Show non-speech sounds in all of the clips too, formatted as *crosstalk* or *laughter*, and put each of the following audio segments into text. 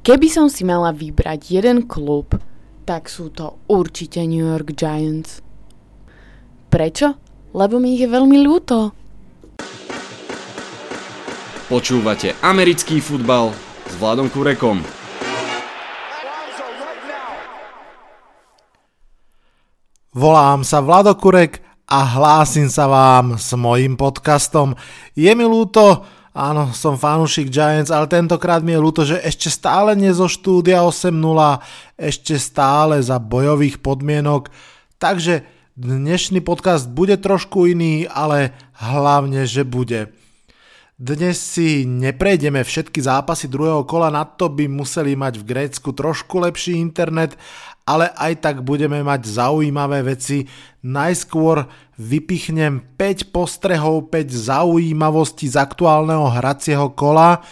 Keby som si mala vybrať jeden klub, tak sú to určite New York Giants. Prečo? Lebo mi ich je veľmi ľúto. Počúvate americký futbal s Vladom Kurekom. Volám sa Vlado Kurek a hlásim sa vám s mojím podcastom. Je mi ľúto, áno, som fanúšik Giants, ale tentokrát mi je ľúto, že ešte stále nie zo štúdia 8.0, ešte stále za bojových podmienok, takže dnešný podcast bude trošku iný, ale hlavne, že bude. Dnes si neprejdeme všetky zápasy druhého kola, na to by museli mať v Grécku trošku lepší internet, ale aj tak budeme mať zaujímavé veci. Najskôr vypichnem 5 postrehov, 5 zaujímavostí z aktuálneho hracieho kola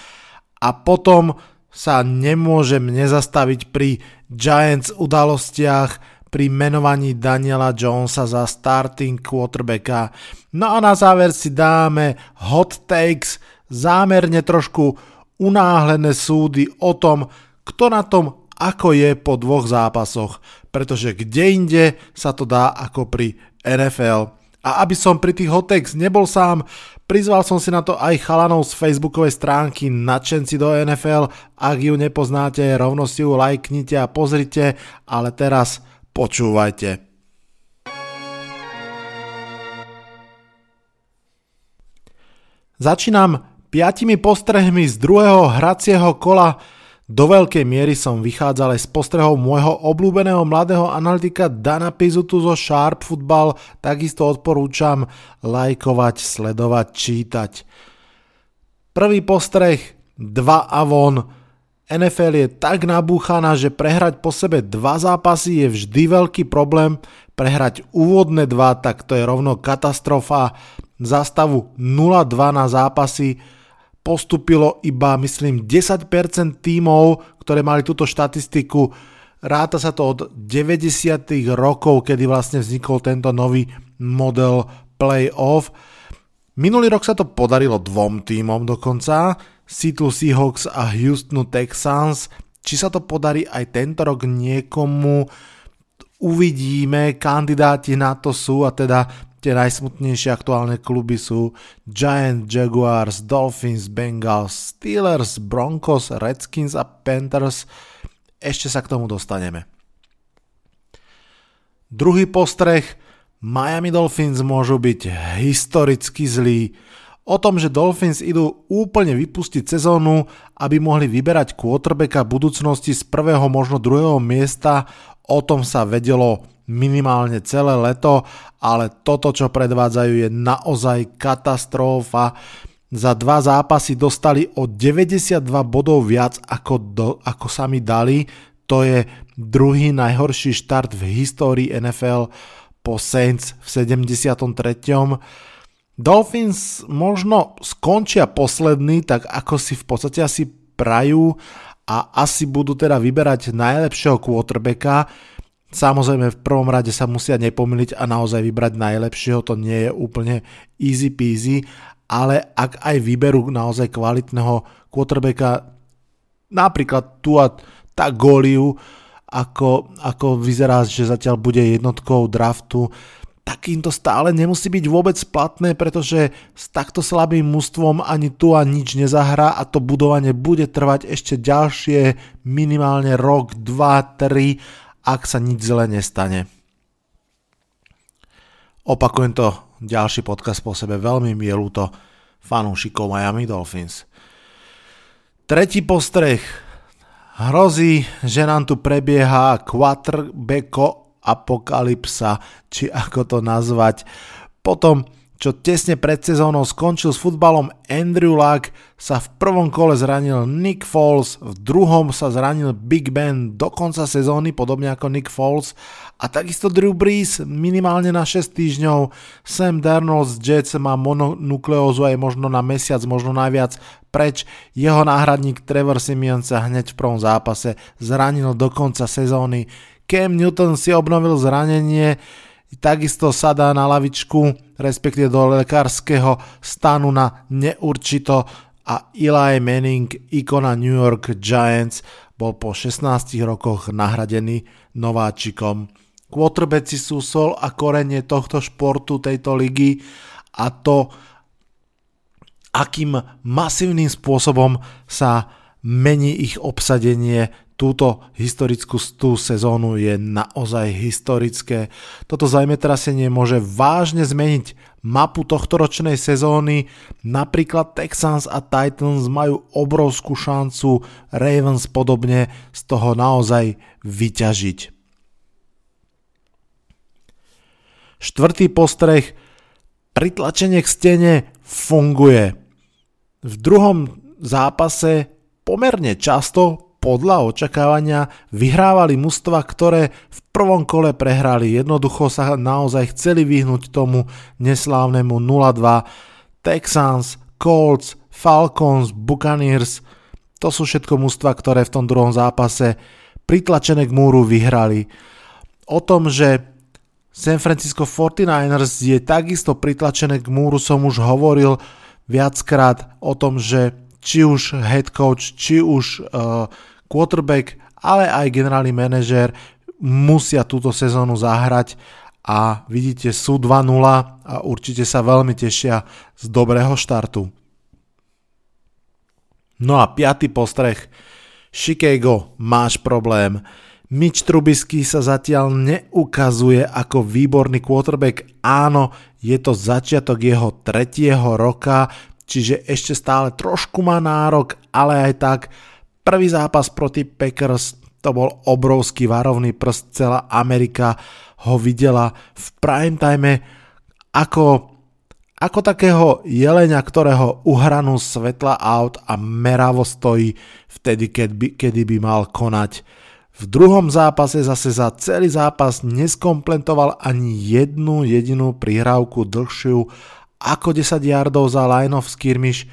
a potom sa nemôžem nezastaviť pri Giants udalostiach, pri menovaní Daniela Jonesa za starting quarterbacka. No a na záver si dáme hot takes, zámerne trošku unáhlené súdy o tom, kto na tom ako je po dvoch zápasoch, pretože kde inde sa to dá ako pri NFL. A aby som pri tých hotex nebol sám, prizval som si na to aj chalanov z facebookovej stránky Nadšenci do NFL. Ak ju nepoznáte, rovno si ju lajknite a pozrite, ale teraz Počúvajte. Začínam piatimi postrehmi z druhého hracieho kola. Do veľkej miery som vychádzal aj z postrehov môjho obľúbeného mladého analytika Dana Pizutu zo Sharp Football, takisto odporúčam lajkovať, sledovať, čítať. Prvý postreh, 2 a von, NFL je tak nabúchaná, že prehrať po sebe dva zápasy je vždy veľký problém, prehrať úvodné dva, tak to je rovno katastrofa. Za stavu 0-2 na zápasy postupilo iba, myslím, 10% tímov, ktoré mali túto štatistiku. Ráta sa to od 90. rokov, kedy vlastne vznikol tento nový model playoff. Minulý rok sa to podarilo dvom tímom dokonca, Seattle Seahawks a Houstonu Texans. Či sa to podarí aj tento rok niekomu, uvidíme. Kandidáti na to sú, a teda tie najsmutnejšie aktuálne kluby sú Giants, Jaguars, Dolphins, Bengals, Steelers, Broncos, Redskins a Panthers. Ešte sa k tomu dostaneme. Druhý postreh. Miami Dolphins môžu byť historicky zlí. O tom, že Dolphins idú úplne vypustiť sezónu, aby mohli vyberať quarterbacka budúcnosti z prvého, možno druhého miesta, o tom sa vedelo minimálne celé leto, ale toto, čo predvádzajú, je naozaj katastrófa. Za dva zápasy dostali o 92 bodov viac, ako, do, ako sa mi dali. To je druhý najhorší štart v histórii NFL po Saints v 73. Dolphins možno skončia posledný, tak ako si v podstate asi prajú a asi budú teda vyberať najlepšieho quarterbacka. Samozrejme v prvom rade sa musia nepomýliť a naozaj vybrať najlepšieho, to nie je úplne easy peasy, ale ak aj vyberú naozaj kvalitného quarterbacka, napríklad tu a tá Goliu, ako, ako vyzerá, že zatiaľ bude jednotkou draftu, takýmto stále nemusí byť vôbec platné, pretože s takto slabým mústvom ani tu a nič nezahrá a to budovanie bude trvať ešte ďalšie minimálne rok, dva, tri, ak sa nič zle nestane. Opakujem to, ďalší podcast po sebe, veľmi mi je ľúto fanúšikov Miami Dolphins. Tretí postreh. Hrozí, že nám tu prebieha quarterbacko apokalypsa, či ako to nazvať. Potom, čo tesne pred sezónou skončil s futbalom Andrew Luck, sa v prvom kole zranil Nick Foles, v druhom sa zranil Big Ben do konca sezóny, podobne ako Nick Foles, a takisto Drew Brees minimálne na 6 týždňov, Sam Darnold z Jets má mononukleózu aj možno na mesiac, možno najviac. Preč, jeho náhradník Trevor Simeon sa hneď v prvom zápase zranil do konca sezóny, Cam Newton si obnovil zranenie, takisto sadá na lavičku, respektíve do lekárskeho stanu na neurčito a Eli Manning, ikona New York Giants, bol po 16 rokoch nahradený nováčikom. Quarterbacki sú sol a korenie tohto športu, tejto ligy a to, akým masívnym spôsobom sa mení ich obsadenie túto historickú tú sezónu je naozaj historické. Toto zajmetrasenie môže vážne zmeniť mapu tohto ročnej sezóny. Napríklad Texans a Titans majú obrovskú šancu Ravens podobne z toho naozaj vyťažiť. Štvrtý postreh. Pritlačenie k stene funguje. V druhom zápase pomerne často podľa očakávania vyhrávali mužstva, ktoré v prvom kole prehrali. Jednoducho sa naozaj chceli vyhnúť tomu neslávnemu 0-2. Texans, Colts, Falcons, Buccaneers, to sú všetko mužstva, ktoré v tom druhom zápase pritlačené k múru vyhrali. O tom, že San Francisco 49ers je takisto pritlačené k múru, som už hovoril viackrát o tom, že či už head coach, či už uh, quarterback, ale aj generálny manažér musia túto sezónu zahrať a vidíte sú 2-0 a určite sa veľmi tešia z dobrého štartu. No a piatý postreh. Chicago, máš problém. Mitch Trubisky sa zatiaľ neukazuje ako výborný quarterback. Áno, je to začiatok jeho tretieho roka, čiže ešte stále trošku má nárok, ale aj tak prvý zápas proti Packers to bol obrovský varovný prst, celá Amerika ho videla v prime time ako, ako takého jelenia, ktorého uhranú svetla aut a meravo stojí vtedy, keď by, kedy by mal konať. V druhom zápase zase za celý zápas neskomplentoval ani jednu jedinú prihrávku dlhšiu ako 10 yardov za line of skirmish,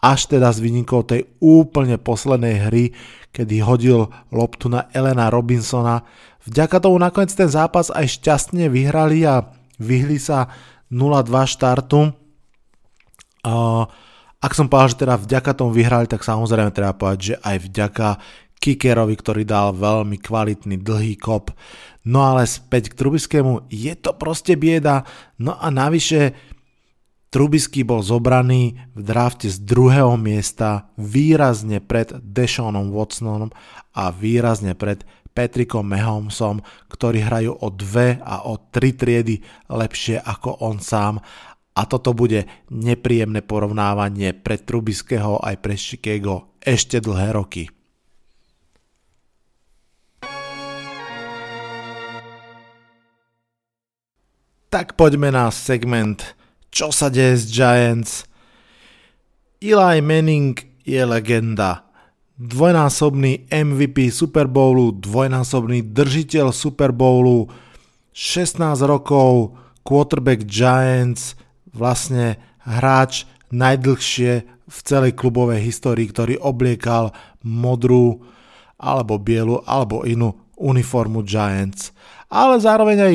až teda s výnikou tej úplne poslednej hry, kedy hodil loptu na Elena Robinsona. Vďaka tomu nakoniec ten zápas aj šťastne vyhrali a vyhli sa 0-2 štartu. Uh, ak som povedal, že teda vďaka tomu vyhrali, tak samozrejme treba povedať, že aj vďaka kickerovi, ktorý dal veľmi kvalitný dlhý kop. No ale späť k Trubiskému, je to proste bieda. No a navyše Trubisky bol zobraný v drafte z druhého miesta výrazne pred Deshaunom Watsonom a výrazne pred Patrickom Mahomesom, ktorí hrajú o dve a o tri triedy lepšie ako on sám a toto bude nepríjemné porovnávanie pre Trubiského aj pre Chicago ešte dlhé roky. Tak poďme na segment čo sa deje s Giants. Eli Manning je legenda. Dvojnásobný MVP Super Bowlu, dvojnásobný držiteľ Super Bowlu, 16 rokov quarterback Giants, vlastne hráč najdlhšie v celej klubovej histórii, ktorý obliekal modrú alebo bielu alebo inú uniformu Giants. Ale zároveň aj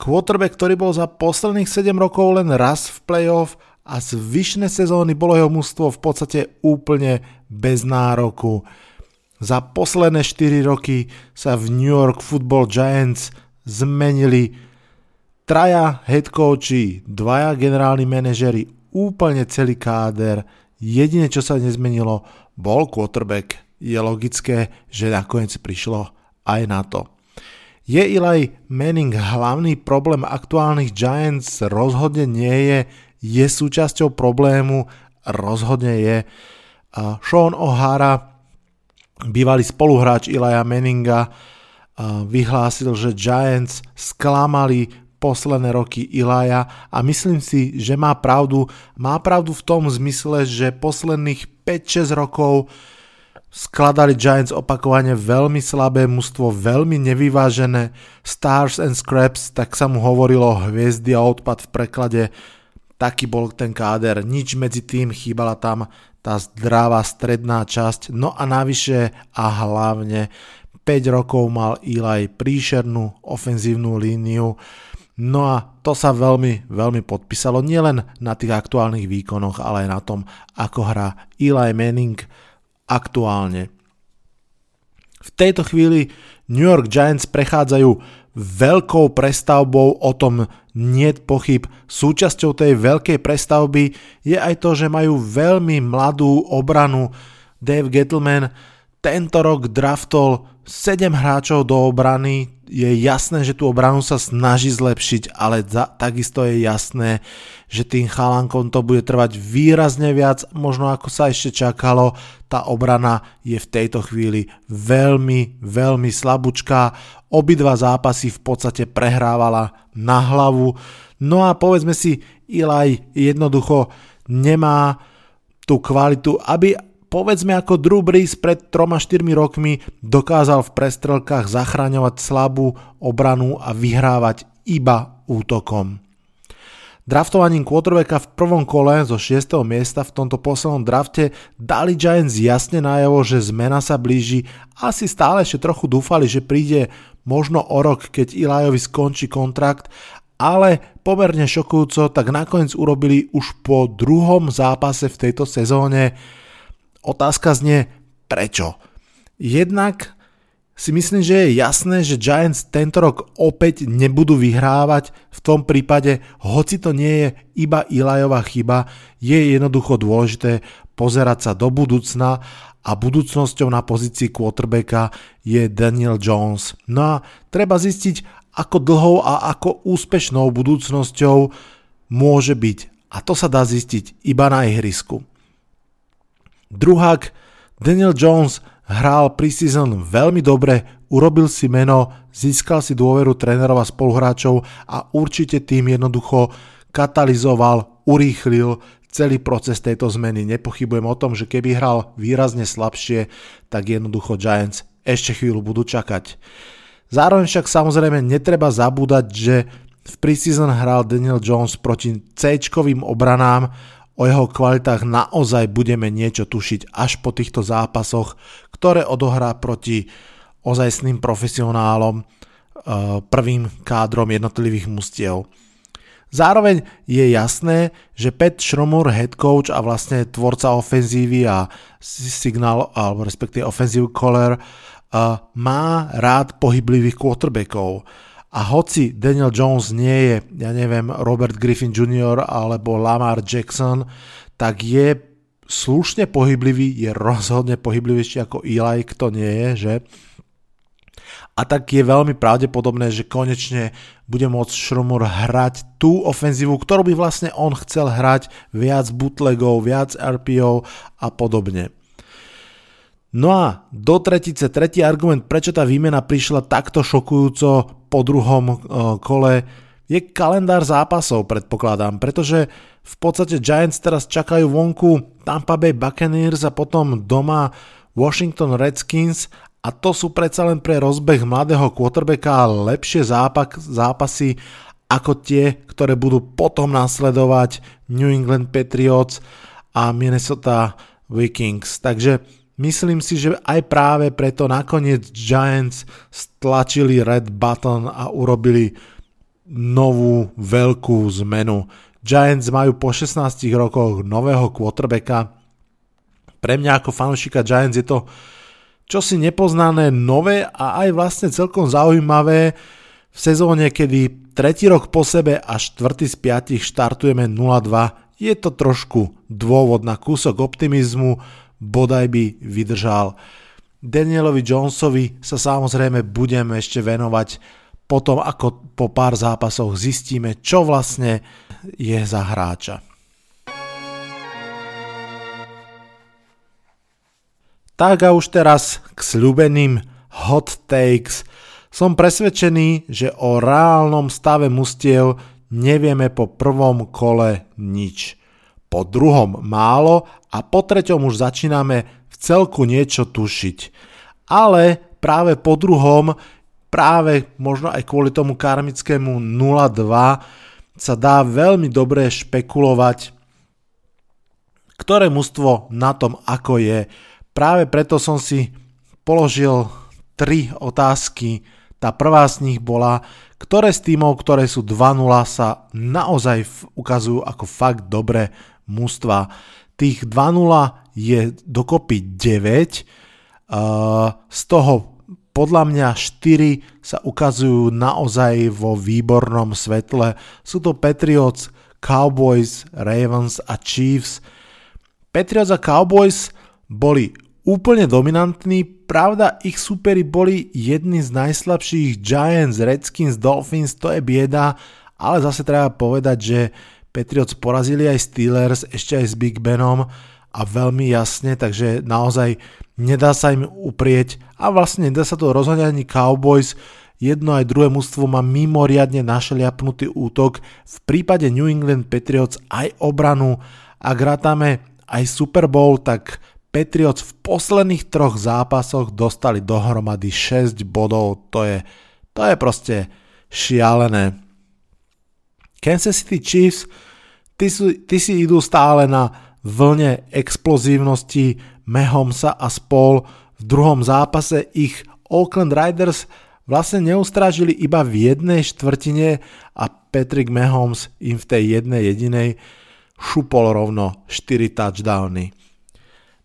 Quarterback, ktorý bol za posledných 7 rokov len raz v playoff a zvyšné sezóny bolo jeho mústvo v podstate úplne bez nároku. Za posledné 4 roky sa v New York Football Giants zmenili traja head coachi, dvaja generálni manažery, úplne celý káder. Jediné, čo sa nezmenilo, bol quarterback. Je logické, že nakoniec prišlo aj na to. Je Eli Manning hlavný problém aktuálnych Giants? Rozhodne nie je. Je súčasťou problému? Rozhodne je. Sean O'Hara, bývalý spoluhráč Ilya Manninga, vyhlásil, že Giants sklamali posledné roky Ilaja a myslím si, že má pravdu. Má pravdu v tom zmysle, že posledných 5-6 rokov Skladali Giants opakovane veľmi slabé mužstvo, veľmi nevyvážené. Stars and Scraps, tak sa mu hovorilo hviezdy a odpad v preklade. Taký bol ten káder, nič medzi tým, chýbala tam tá zdravá stredná časť. No a navyše a hlavne 5 rokov mal Eli príšernú ofenzívnu líniu. No a to sa veľmi, veľmi podpísalo nielen na tých aktuálnych výkonoch, ale aj na tom, ako hrá Eli Manning aktuálne. V tejto chvíli New York Giants prechádzajú veľkou prestavbou, o tom nie pochyb. Súčasťou tej veľkej prestavby je aj to, že majú veľmi mladú obranu. Dave Gettleman tento rok draftol 7 hráčov do obrany, je jasné, že tú obranu sa snaží zlepšiť, ale za, takisto je jasné, že tým chalankom to bude trvať výrazne viac, možno ako sa ešte čakalo. Tá obrana je v tejto chvíli veľmi, veľmi slabúčká. Obidva zápasy v podstate prehrávala na hlavu. No a povedzme si, Eli jednoducho nemá tú kvalitu, aby povedzme ako Drew Brees pred 3-4 rokmi dokázal v prestrelkách zachraňovať slabú obranu a vyhrávať iba útokom. Draftovaním quarterbacka v prvom kole zo 6. miesta v tomto poslednom drafte dali Giants jasne najavo, že zmena sa blíži. Asi stále ešte trochu dúfali, že príde možno o rok, keď Ilajovi skončí kontrakt, ale pomerne šokujúco tak nakoniec urobili už po druhom zápase v tejto sezóne Otázka znie, prečo? Jednak si myslím, že je jasné, že Giants tento rok opäť nebudú vyhrávať. V tom prípade, hoci to nie je iba Ilajová chyba, je jednoducho dôležité pozerať sa do budúcna a budúcnosťou na pozícii quarterbacka je Daniel Jones. No a treba zistiť, ako dlhou a ako úspešnou budúcnosťou môže byť. A to sa dá zistiť iba na ihrisku. Druhák Daniel Jones hral preseason veľmi dobre, urobil si meno, získal si dôveru trénerov a spoluhráčov a určite tým jednoducho katalizoval, urýchlil celý proces tejto zmeny. Nepochybujem o tom, že keby hral výrazne slabšie, tak jednoducho Giants ešte chvíľu budú čakať. Zároveň však samozrejme netreba zabúdať, že v preseason hral Daniel Jones proti c obranám O jeho kvalitách naozaj budeme niečo tušiť až po týchto zápasoch, ktoré odohrá proti ozajstným profesionálom, e, prvým kádrom jednotlivých mustiev. Zároveň je jasné, že Pat Schromur, head coach a vlastne tvorca ofenzívy a signál, alebo respektíve offensive caller, e, má rád pohyblivých quarterbackov. A hoci Daniel Jones nie je, ja neviem, Robert Griffin Jr. alebo Lamar Jackson, tak je slušne pohyblivý, je rozhodne pohyblivejší ako Eli, kto nie je, že? A tak je veľmi pravdepodobné, že konečne bude môcť Šrumur hrať tú ofenzívu, ktorú by vlastne on chcel hrať, viac bootlegov, viac RPO a podobne. No a do tretice, tretí argument, prečo tá výmena prišla takto šokujúco po druhom uh, kole, je kalendár zápasov, predpokladám, pretože v podstate Giants teraz čakajú vonku Tampa Bay Buccaneers a potom doma Washington Redskins a to sú predsa len pre rozbeh mladého quarterbacka lepšie zápak, zápasy ako tie, ktoré budú potom nasledovať New England Patriots a Minnesota Vikings. Takže Myslím si, že aj práve preto nakoniec Giants stlačili red button a urobili novú veľkú zmenu. Giants majú po 16 rokoch nového quarterbacka. Pre mňa ako fanúšika Giants je to čosi nepoznané, nové a aj vlastne celkom zaujímavé v sezóne, kedy tretí rok po sebe a štvrtý z piatich štartujeme 0-2. Je to trošku dôvod na kúsok optimizmu, bodaj by vydržal. Danielovi Jonesovi sa samozrejme budeme ešte venovať potom, ako po pár zápasoch zistíme, čo vlastne je za hráča. Tak a už teraz k sľubeným hot takes. Som presvedčený, že o reálnom stave mustiev nevieme po prvom kole nič po druhom málo a po treťom už začíname v celku niečo tušiť. Ale práve po druhom, práve možno aj kvôli tomu karmickému 0-2 sa dá veľmi dobre špekulovať, ktoré mužstvo na tom ako je. Práve preto som si položil tri otázky Tá prvá z nich bola, ktoré z tímov, ktoré sú 2-0, sa naozaj ukazujú ako fakt dobré mužstva. Tých 2-0 je dokopy 9, z toho podľa mňa 4 sa ukazujú naozaj vo výbornom svetle. Sú to Patriots, Cowboys, Ravens a Chiefs. Patriots a Cowboys boli úplne dominantní, pravda ich superi boli jedni z najslabších Giants, Redskins, Dolphins, to je bieda, ale zase treba povedať, že Patriots porazili aj Steelers, ešte aj s Big Benom a veľmi jasne, takže naozaj nedá sa im uprieť a vlastne nedá sa to rozhodne ani Cowboys, jedno aj druhé mužstvo má mimoriadne našeliapnutý útok, v prípade New England Patriots aj obranu, ak rátame aj Super Bowl, tak Patriots v posledných troch zápasoch dostali dohromady 6 bodov, to je, to je proste šialené. Kansas City Chiefs, ty, ty si idú stále na vlne explozívnosti Mahomesa a spol. V druhom zápase ich Oakland Riders vlastne neustrážili iba v jednej štvrtine a Patrick Mahomes im v tej jednej jedinej šupol rovno 4 touchdowny.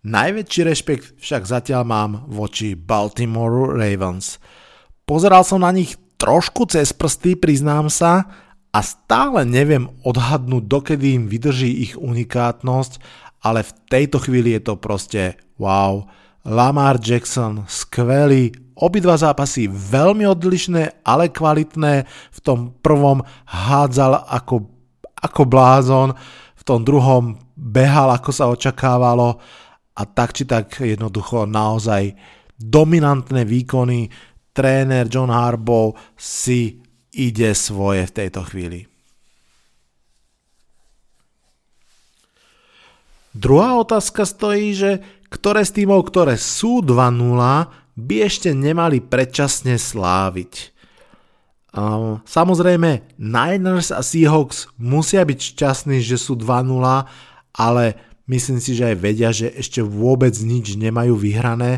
Najväčší rešpekt však zatiaľ mám voči Baltimore Ravens. Pozeral som na nich trošku cez prsty, priznám sa, a stále neviem odhadnúť, dokedy im vydrží ich unikátnosť, ale v tejto chvíli je to proste wow. Lamar Jackson, skvelý, obidva zápasy veľmi odlišné, ale kvalitné. V tom prvom hádzal ako, ako blázon, v tom druhom behal ako sa očakávalo a tak či tak jednoducho naozaj dominantné výkony. Tréner John Harbaugh si ide svoje v tejto chvíli. Druhá otázka stojí, že ktoré z týmov, ktoré sú 2-0, by ešte nemali predčasne sláviť. Um, samozrejme, Niners a Seahawks musia byť šťastní, že sú 2-0, ale Myslím si, že aj vedia, že ešte vôbec nič nemajú vyhrané.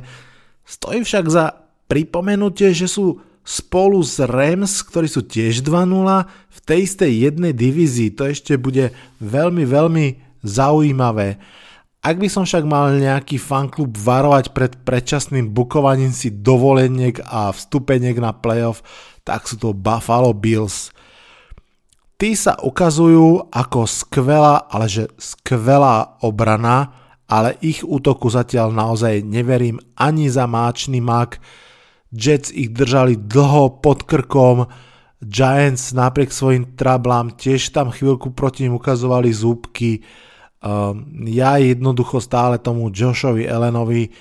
Stojí však za pripomenutie, že sú spolu s Rams, ktorí sú tiež 2-0, v tej istej jednej divízii. To ešte bude veľmi, veľmi zaujímavé. Ak by som však mal nejaký fanklub varovať pred predčasným bukovaním si dovoleniek a vstupeniek na playoff, tak sú to Buffalo Bills. Tí sa ukazujú ako skvelá, ale že skvelá obrana, ale ich útoku zatiaľ naozaj neverím ani za máčný mak. Jets ich držali dlho pod krkom, Giants napriek svojim trablám tiež tam chvíľku proti nim ukazovali zúbky. Um, ja jednoducho stále tomu Joshovi Elenovi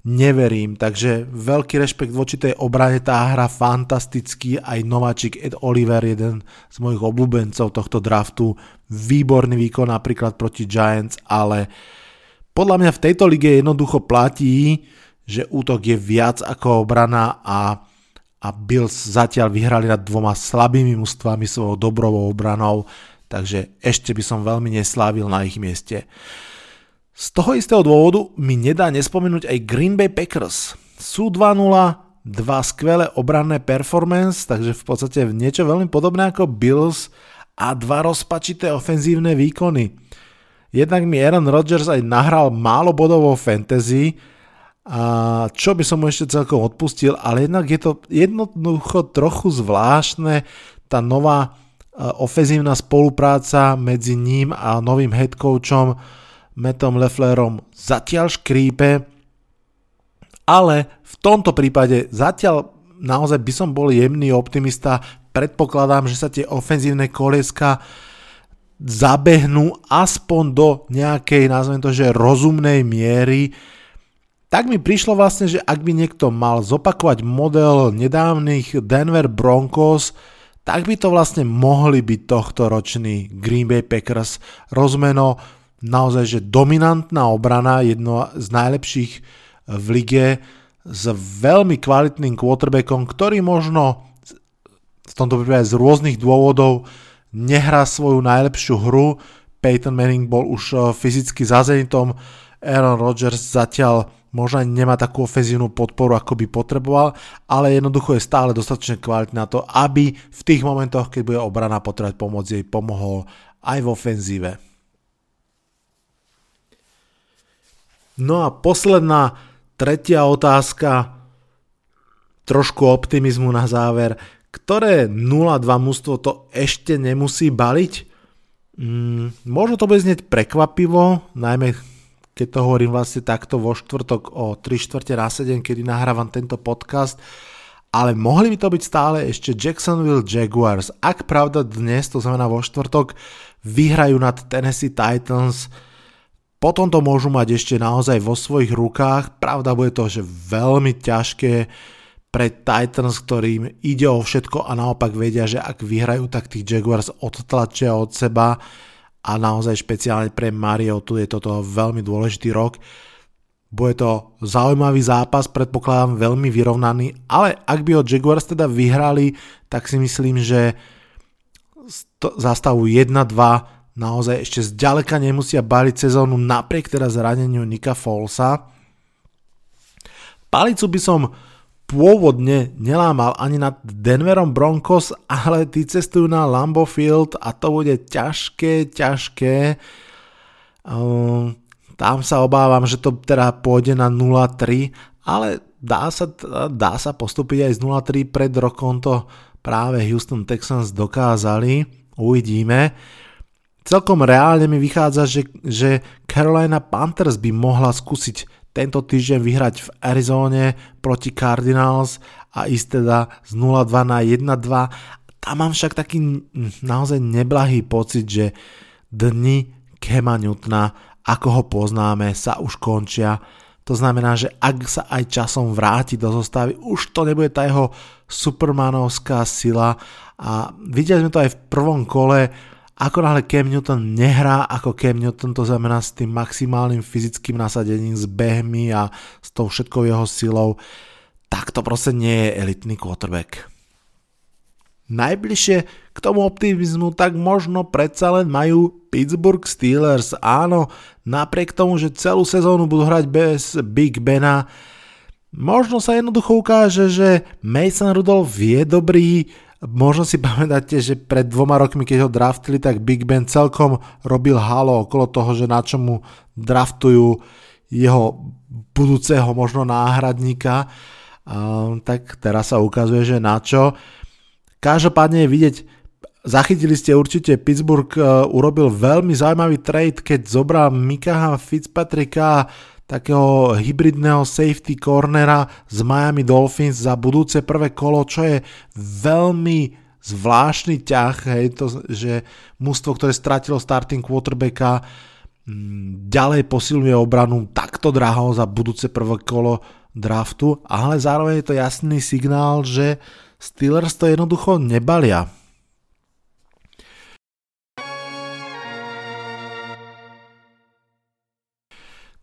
neverím, takže veľký rešpekt voči tej obrane, tá hra fantastický, aj nováčik Ed Oliver, jeden z mojich obľúbencov tohto draftu, výborný výkon napríklad proti Giants, ale podľa mňa v tejto lige jednoducho platí, že útok je viac ako obrana a, a Bills zatiaľ vyhrali nad dvoma slabými mústvami svojou dobrovou obranou, takže ešte by som veľmi neslávil na ich mieste. Z toho istého dôvodu mi nedá nespomenúť aj Green Bay Packers. Sú 2-0, dva skvelé obranné performance, takže v podstate niečo veľmi podobné ako Bills a dva rozpačité ofenzívne výkony. Jednak mi Aaron Rodgers aj nahral málo bodov vo fantasy, a čo by som mu ešte celkom odpustil, ale jednak je to jednoducho trochu zvláštne, tá nová e, ofenzívna spolupráca medzi ním a novým headcoachom Metom Lefflerom zatiaľ škrípe, ale v tomto prípade zatiaľ naozaj by som bol jemný optimista, predpokladám, že sa tie ofenzívne kolieska zabehnú aspoň do nejakej, nazvem to, že rozumnej miery, tak mi prišlo vlastne, že ak by niekto mal zopakovať model nedávnych Denver Broncos, tak by to vlastne mohli byť tohto ročný Green Bay Packers. Rozmeno naozaj, že dominantná obrana, jedno z najlepších v lige s veľmi kvalitným quarterbackom, ktorý možno v tomto prípade z rôznych dôvodov nehrá svoju najlepšiu hru. Peyton Manning bol už e, fyzicky za zenitom, Aaron Rodgers zatiaľ možno nemá takú ofenzívnu podporu, ako by potreboval, ale jednoducho je stále dostatočne kvalitný na to, aby v tých momentoch, keď bude obrana potrebovať pomoc, jej pomohol aj v ofenzíve. No a posledná, tretia otázka, trošku optimizmu na záver. Ktoré 0-2 mužstvo to ešte nemusí baliť? Mm, možno to bude znieť prekvapivo, najmä keď to hovorím vlastne takto vo štvrtok o 3 čtvrte na 7, kedy nahrávam tento podcast, ale mohli by to byť stále ešte Jacksonville Jaguars. Ak pravda dnes, to znamená vo štvrtok, vyhrajú nad Tennessee Titans, potom to môžu mať ešte naozaj vo svojich rukách. Pravda bude to, že veľmi ťažké pre Titans, ktorým ide o všetko a naopak vedia, že ak vyhrajú, tak tých Jaguars odtlačia od seba a naozaj špeciálne pre Mario tu je toto veľmi dôležitý rok. Bude to zaujímavý zápas, predpokladám veľmi vyrovnaný, ale ak by ho Jaguars teda vyhrali, tak si myslím, že za stavu 1-2 naozaj ešte zďaleka nemusia baliť sezónu napriek teda zraneniu Nika Folsa. Palicu by som pôvodne nelámal ani nad Denverom Broncos, ale tí cestujú na Lambo Field a to bude ťažké, ťažké. Um, tam sa obávam, že to teda pôjde na 0-3, ale dá sa, dá sa postúpiť aj z 0-3. Pred rokom to práve Houston Texans dokázali. Uvidíme. Celkom reálne mi vychádza, že, že Carolina Panthers by mohla skúsiť tento týždeň vyhrať v Arizóne proti Cardinals a ísť teda z 0-2 na 1-2. Tam mám však taký naozaj neblahý pocit, že dni Kema Newtona, ako ho poznáme, sa už končia. To znamená, že ak sa aj časom vráti do zostavy, už to nebude tá jeho supermanovská sila a videli sme to aj v prvom kole, ako náhle Cam Newton nehrá ako Cam Newton, to znamená s tým maximálnym fyzickým nasadením, s behmi a s tou všetkou jeho silou, tak to proste nie je elitný quarterback. Najbližšie k tomu optimizmu tak možno predsa len majú Pittsburgh Steelers. Áno, napriek tomu, že celú sezónu budú hrať bez Big Bena, možno sa jednoducho ukáže, že Mason Rudolph je dobrý, Možno si *laughs* pamätáte, že pred dvoma rokmi, keď ho draftili, tak Big Ben celkom robil halo okolo toho, že na čomu draftujú jeho budúceho možno náhradníka. Um, tak teraz sa ukazuje, že na čo. Každopádne je vidieť, zachytili ste určite, Pittsburgh uh, urobil veľmi zaujímavý trade, keď zobral Mikaha Fitzpatricka takého hybridného safety cornera z Miami Dolphins za budúce prvé kolo, čo je veľmi zvláštny ťah, hej, to, že mústvo, ktoré stratilo starting quarterbacka, mm, ďalej posilňuje obranu takto draho za budúce prvé kolo draftu, ale zároveň je to jasný signál, že Steelers to jednoducho nebalia.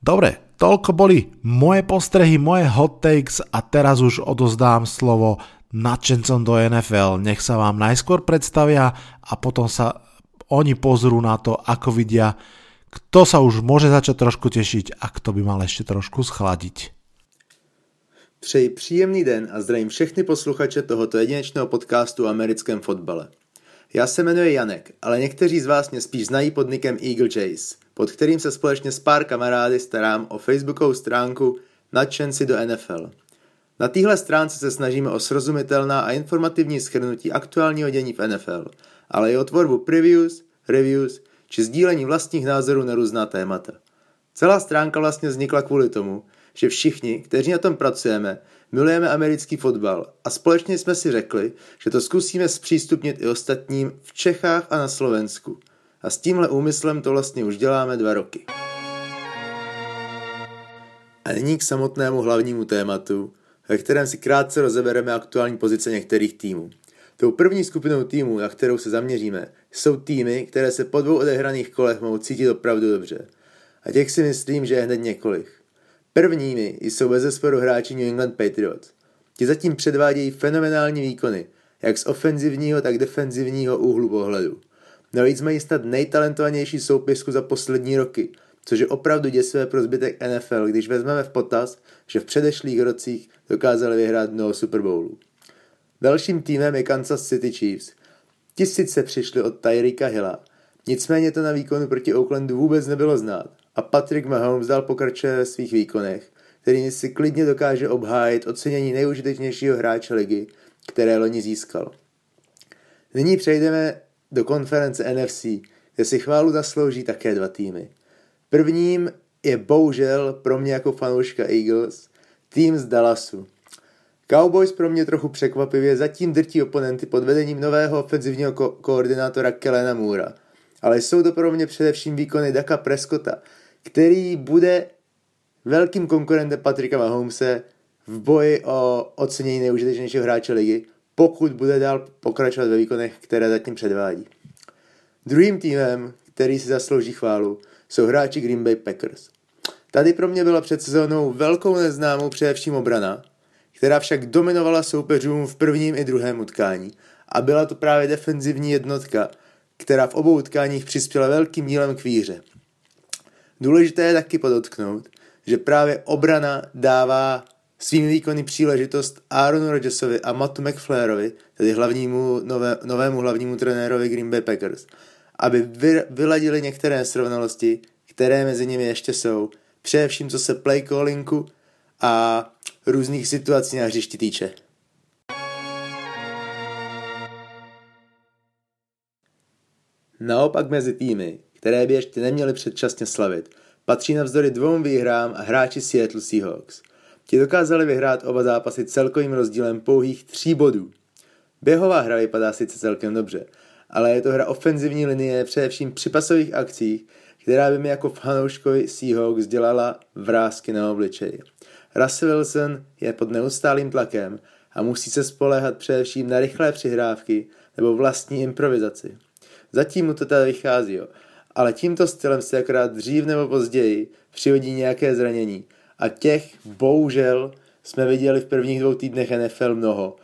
Dobre, Toľko boli moje postrehy, moje hot takes a teraz už odozdám slovo nadšencom do NFL. Nech sa vám najskôr predstavia a potom sa oni pozrú na to, ako vidia, kto sa už môže začať trošku tešiť a kto by mal ešte trošku schladiť. Přeji příjemný den a zdravím všechny posluchače tohoto jedinečného podcastu o americkém fotbale. Já se jmenuji Janek, ale někteří z vás mě spíš znají pod nikem Eagle Chase – pod kterým se společně s pár kamarády starám o facebookovou stránku Nadšenci do NFL. Na téhle stránce se snažíme o srozumitelná a informativní schrnutí aktuálního dění v NFL, ale i o tvorbu previews, reviews či sdílení vlastních názorů na různá témata. Celá stránka vlastně vznikla kvůli tomu, že všichni, kteří na tom pracujeme, milujeme americký fotbal a společně jsme si řekli, že to zkusíme zpřístupnit i ostatním v Čechách a na Slovensku – a s tímhle úmyslem to vlastně už děláme dva roky. A nyní k samotnému hlavnímu tématu, ve kterém si krátce rozebereme aktuální pozice některých týmů. Tou první skupinou týmů, na kterou se zaměříme, jsou týmy, které se po dvou odehraných kolech mohou cítit opravdu dobře. A těch si myslím, že je hned několik. Prvními jsou bez zesporu hráči New England Patriots. Ti zatím předvádějí fenomenální výkony, jak z ofenzivního, tak defenzivního úhlu pohledu. Navíc mají snad nejtalentovanější soupisku za poslední roky, což je opravdu děsivé pro zbytek NFL, když vezmeme v potaz, že v předešlých rocích dokázali vyhrát mnoho Super Bowlů. Dalším týmem je Kansas City Chiefs. Ti sice přišli od Tyrika Hilla, nicméně to na výkonu proti Oaklandu vůbec nebylo znát a Patrick Mahomes dal pokračuje ve svých výkonech, který si klidně dokáže obhájit ocenění nejužitečnějšího hráče ligy, které loni získal. Nyní přejdeme do konference NFC, kde si chválu zaslouží také dva týmy. Prvním je bohužel pro mě jako fanouška Eagles tým z Dallasu. Cowboys pro mě trochu překvapivě zatím drtí oponenty pod vedením nového ofenzivního ko- koordinátora Kelena Moora. Ale jsou to pro mě především výkony Daka Prescotta, který bude velkým konkurentem Patricka Mahomese v boji o ocenění neužitečnějšího hráče ligy, pokud bude dál pokračovat ve výkonech, které zatím předvádí. Druhým týmem, který si zaslouží chválu, jsou hráči Green Bay Packers. Tady pro mě byla před sezónou velkou neznámou především obrana, která však dominovala soupeřům v prvním i druhém utkání. A byla to právě defenzivní jednotka, která v obou utkáních přispěla velkým dílem k víře. Důležité je taky podotknout, že právě obrana dává svými výkony příležitost Aaronu Rodgersovi a Mattu McFlairovi, tedy hlavnímu, nové, novému hlavnímu trenérovi Green Bay Packers, aby vy, vyladili některé srovnalosti, které mezi nimi ještě jsou, především co se play callingu a různých situací na hřišti týče. Naopak mezi týmy, které by ještě neměly předčasně slavit, patří navzdory dvou výhrám a hráči Seattle Seahawks. Ti dokázali vyhrát oba zápasy celkovým rozdílem pouhých tří bodů. Běhová hra vypadá sice celkem dobře, ale je to hra ofenzivní linie především při pasových akcích, která by mi jako fanouškovi Seahawks dělala vrázky na obličeji. Russell Wilson je pod neustálým tlakem a musí se spoléhat především na rychlé přihrávky nebo vlastní improvizaci. Zatím mu to tady vychází, jo. ale tímto stylem se akorát dřív nebo později přihodí nějaké zranění a těch bohužel jsme viděli v prvních dvou týdnech NFL mnoho.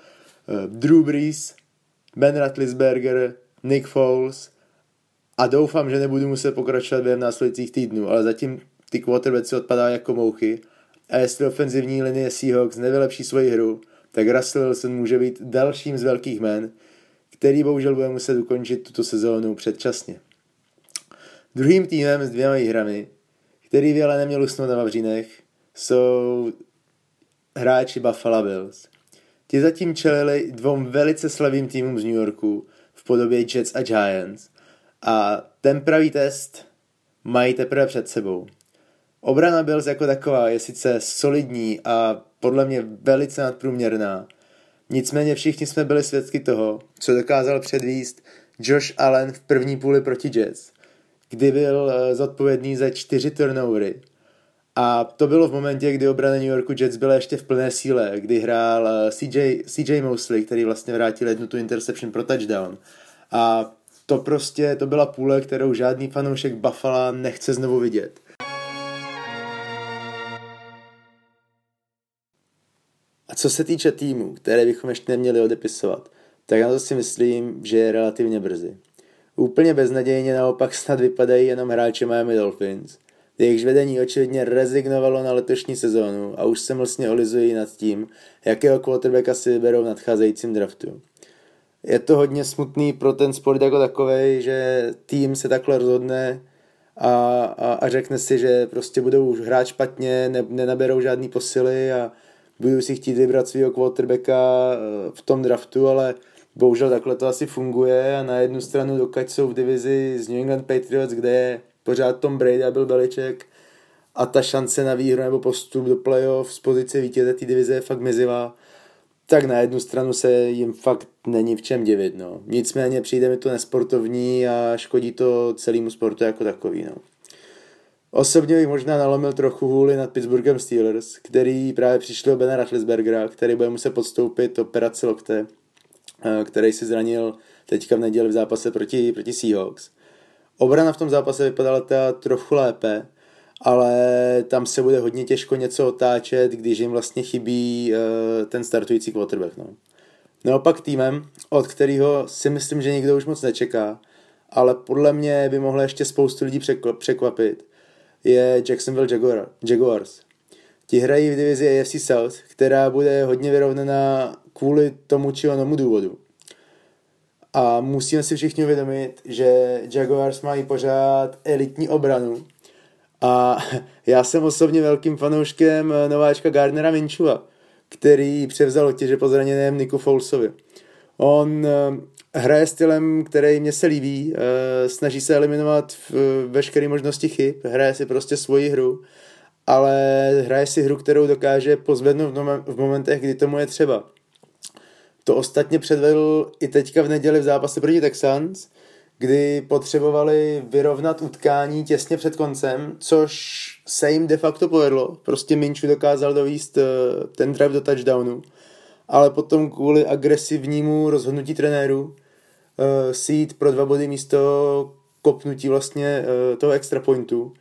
Eh, Drew Brees, Ben Ratlisberger, Nick Foles a doufám, že nebudu muset pokračovat během následujících týdnů, ale zatím ty quarterbacki odpadají jako mouchy a jestli ofenzivní linie Seahawks nevylepší svoji hru, tak Russell Wilson může být dalším z velkých men, který bohužel bude muset ukončit tuto sezónu předčasně. Druhým týmem s dvěma výhrami, který by ale neměl usnout na Vavřínech, jsou hráči Buffalo Bills. Ti zatím čelili dvou velice slavým týmům z New Yorku v podobě Jets a Giants a ten pravý test mají teprve před sebou. Obrana Bills jako taková je sice solidní a podle mě velice nadprůměrná, nicméně všichni jsme byli svědky toho, co dokázal předvíst Josh Allen v první půli proti Jets, kdy byl eh, zodpovědný za čtyři turnovery. A to bylo v momentě, kdy obrana New Yorku Jets byla ještě v plné síle, kdy hrál eh, CJ, CJ Mosley, který vlastně vrátil jednu tu interception pro touchdown. A to prostě, to byla půle, kterou žádný fanoušek Buffalo nechce znovu vidět. A co se týče týmu, které bychom ještě neměli odepisovat, tak na to si myslím, že je relativně brzy. Úplně beznadějně naopak snad vypadají jenom hráči Miami Dolphins. Jejichž vedení očividně rezignovalo na letošní sezónu a už se mlsně olizují nad tím, jakého quarterbacka si vyberou v nadcházejícím draftu. Je to hodně smutný pro ten sport jako takový, že tým se takhle rozhodne a, a, a řekne si, že prostě budou hrát špatně, ne, nenaberou žádný posily a budu si chtít vybrat svého quarterbacka eh, v tom draftu, ale bohužel takhle to asi funguje a na jednu stranu dokud jsou v divizi z New England Patriots, kde je pořád Tom Brady a byl Beliček a ta šance na výhru nebo postup do playoff z pozice vítěze té divize je fakt mizivá, tak na jednu stranu se jim fakt není v čem divit. No. Nicméně přijde mi to nesportovní a škodí to celému sportu jako takový. No. Osobně bych možná nalomil trochu hůli nad Pittsburghem Steelers, který právě přišli o Bena Rachlisbergera, který bude muset podstoupit operaci lokte, eh, který si zranil teďka v neděli v zápase proti, proti Seahawks. Obrana v tom zápase vypadala teda trochu lépe, ale tam se bude hodně těžko něco otáčet, když jim vlastně chybí uh, ten startující quarterback. No. Naopak týmem, od kterého si myslím, že nikdo už moc nečeká, ale podle mě by mohlo ještě spoustu lidí překvapit, je Jacksonville Jaguar, Jaguars. Ti hrají v divizi AFC South, která bude hodně vyrovnaná kvůli tomu či onomu důvodu. A musíme si všichni uvědomit, že Jaguars mají pořád elitní obranu. A *laughs* já jsem osobně velkým fanouškem nováčka Gardnera Minchua, který převzal otěže po zraněném Niku Folesovi. On eh, hraje stylem, který mě se líbí, eh, snaží se eliminovat veškeré možnosti chyb, hraje si prostě svoji hru, ale hraje si hru, kterou dokáže pozvednout v momentech, kdy tomu je třeba. To ostatně předvedl i teďka v neděli v zápase proti Texans, kdy potřebovali vyrovnat utkání těsně před koncem, což se jim de facto povedlo. Prostě Minchu dokázal dovíst eh, ten drive do touchdownu, ale potom kvůli agresivnímu rozhodnutí trenéru uh, sít pro dva body místo kopnutí vlastně uh, toho extra pointu,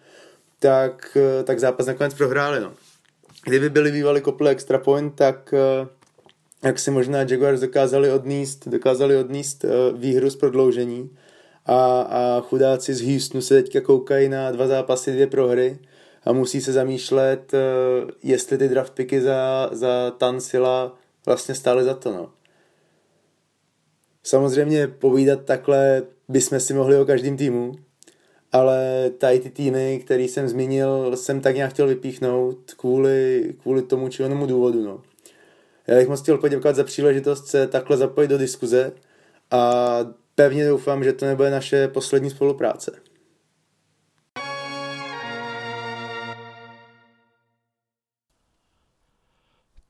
tak, tak zápas nakonec prohráli. No. Kdyby byli bývali kopli extra point, tak jak si možná Jaguars dokázali odníst, dokázali odníst uh, výhru z prodloužení a, a chudáci z Houstonu se teďka koukají na dva zápasy, dvě prohry a musí se zamýšlet, uh, jestli ty draft picky za, za Tansila vlastně stály za to. No. Samozřejmě povídat takhle bychom si mohli o každém týmu, ale tady ty týmy, který jsem zmínil, jsem tak nějak chtěl vypíchnout kvůli, kvůli tomu či onomu důvodu. No. Já bych moc chtěl poděkovat za příležitost se takhle zapojit do diskuze a pevně doufám, že to nebude naše poslední spolupráce.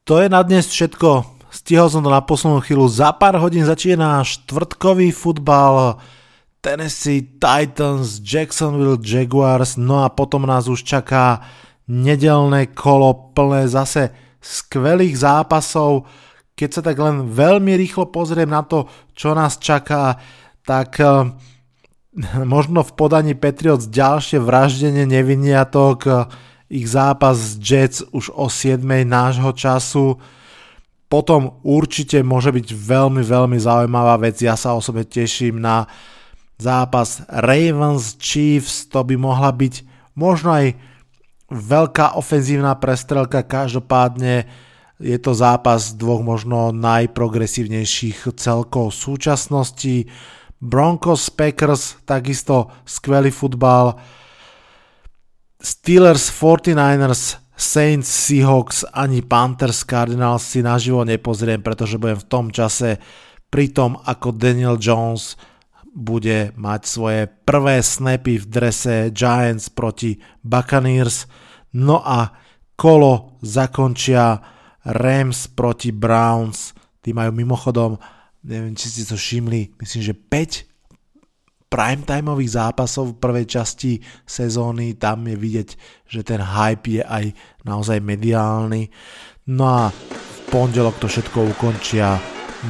To je na dnes všetko. Stihol som to na poslednú chvíľu. Za pár hodín začína štvrtkový futbal Tennessee Titans, Jacksonville Jaguars, no a potom nás už čaká nedelné kolo plné zase skvelých zápasov. Keď sa tak len veľmi rýchlo pozriem na to, čo nás čaká, tak eh, *laughs* možno v podaní Patriots ďalšie vraždenie neviniatok, ich zápas s Jets už o 7 nášho času. Potom určite môže byť veľmi, veľmi zaujímavá vec. Ja sa osobne teším na zápas Ravens Chiefs. To by mohla byť možno aj veľká ofenzívna prestrelka, každopádne je to zápas dvoch možno najprogresívnejších celkov súčasnosti. Broncos Packers, takisto skvelý futbal. Steelers 49ers, Saints Seahawks ani Panthers Cardinals si naživo nepozriem, pretože budem v tom čase pri tom, ako Daniel Jones bude mať svoje prvé snapy v drese Giants proti Buccaneers. No a kolo zakončia Rams proti Browns. Tí majú mimochodom, neviem, či ste to všimli, myslím, že 5 primetimeových zápasov v prvej časti sezóny. Tam je vidieť, že ten hype je aj naozaj mediálny. No a v pondelok to všetko ukončia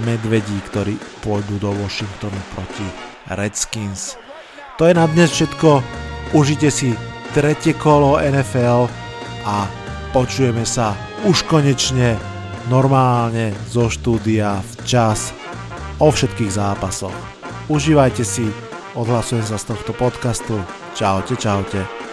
medvedí, ktorí pôjdu do Washingtonu proti Redskins. To je na dnes všetko. Užite si tretie kolo NFL a počujeme sa už konečne normálne zo štúdia včas o všetkých zápasoch. Užívajte si, odhlasujem sa z tohto podcastu. Čaute, čaute.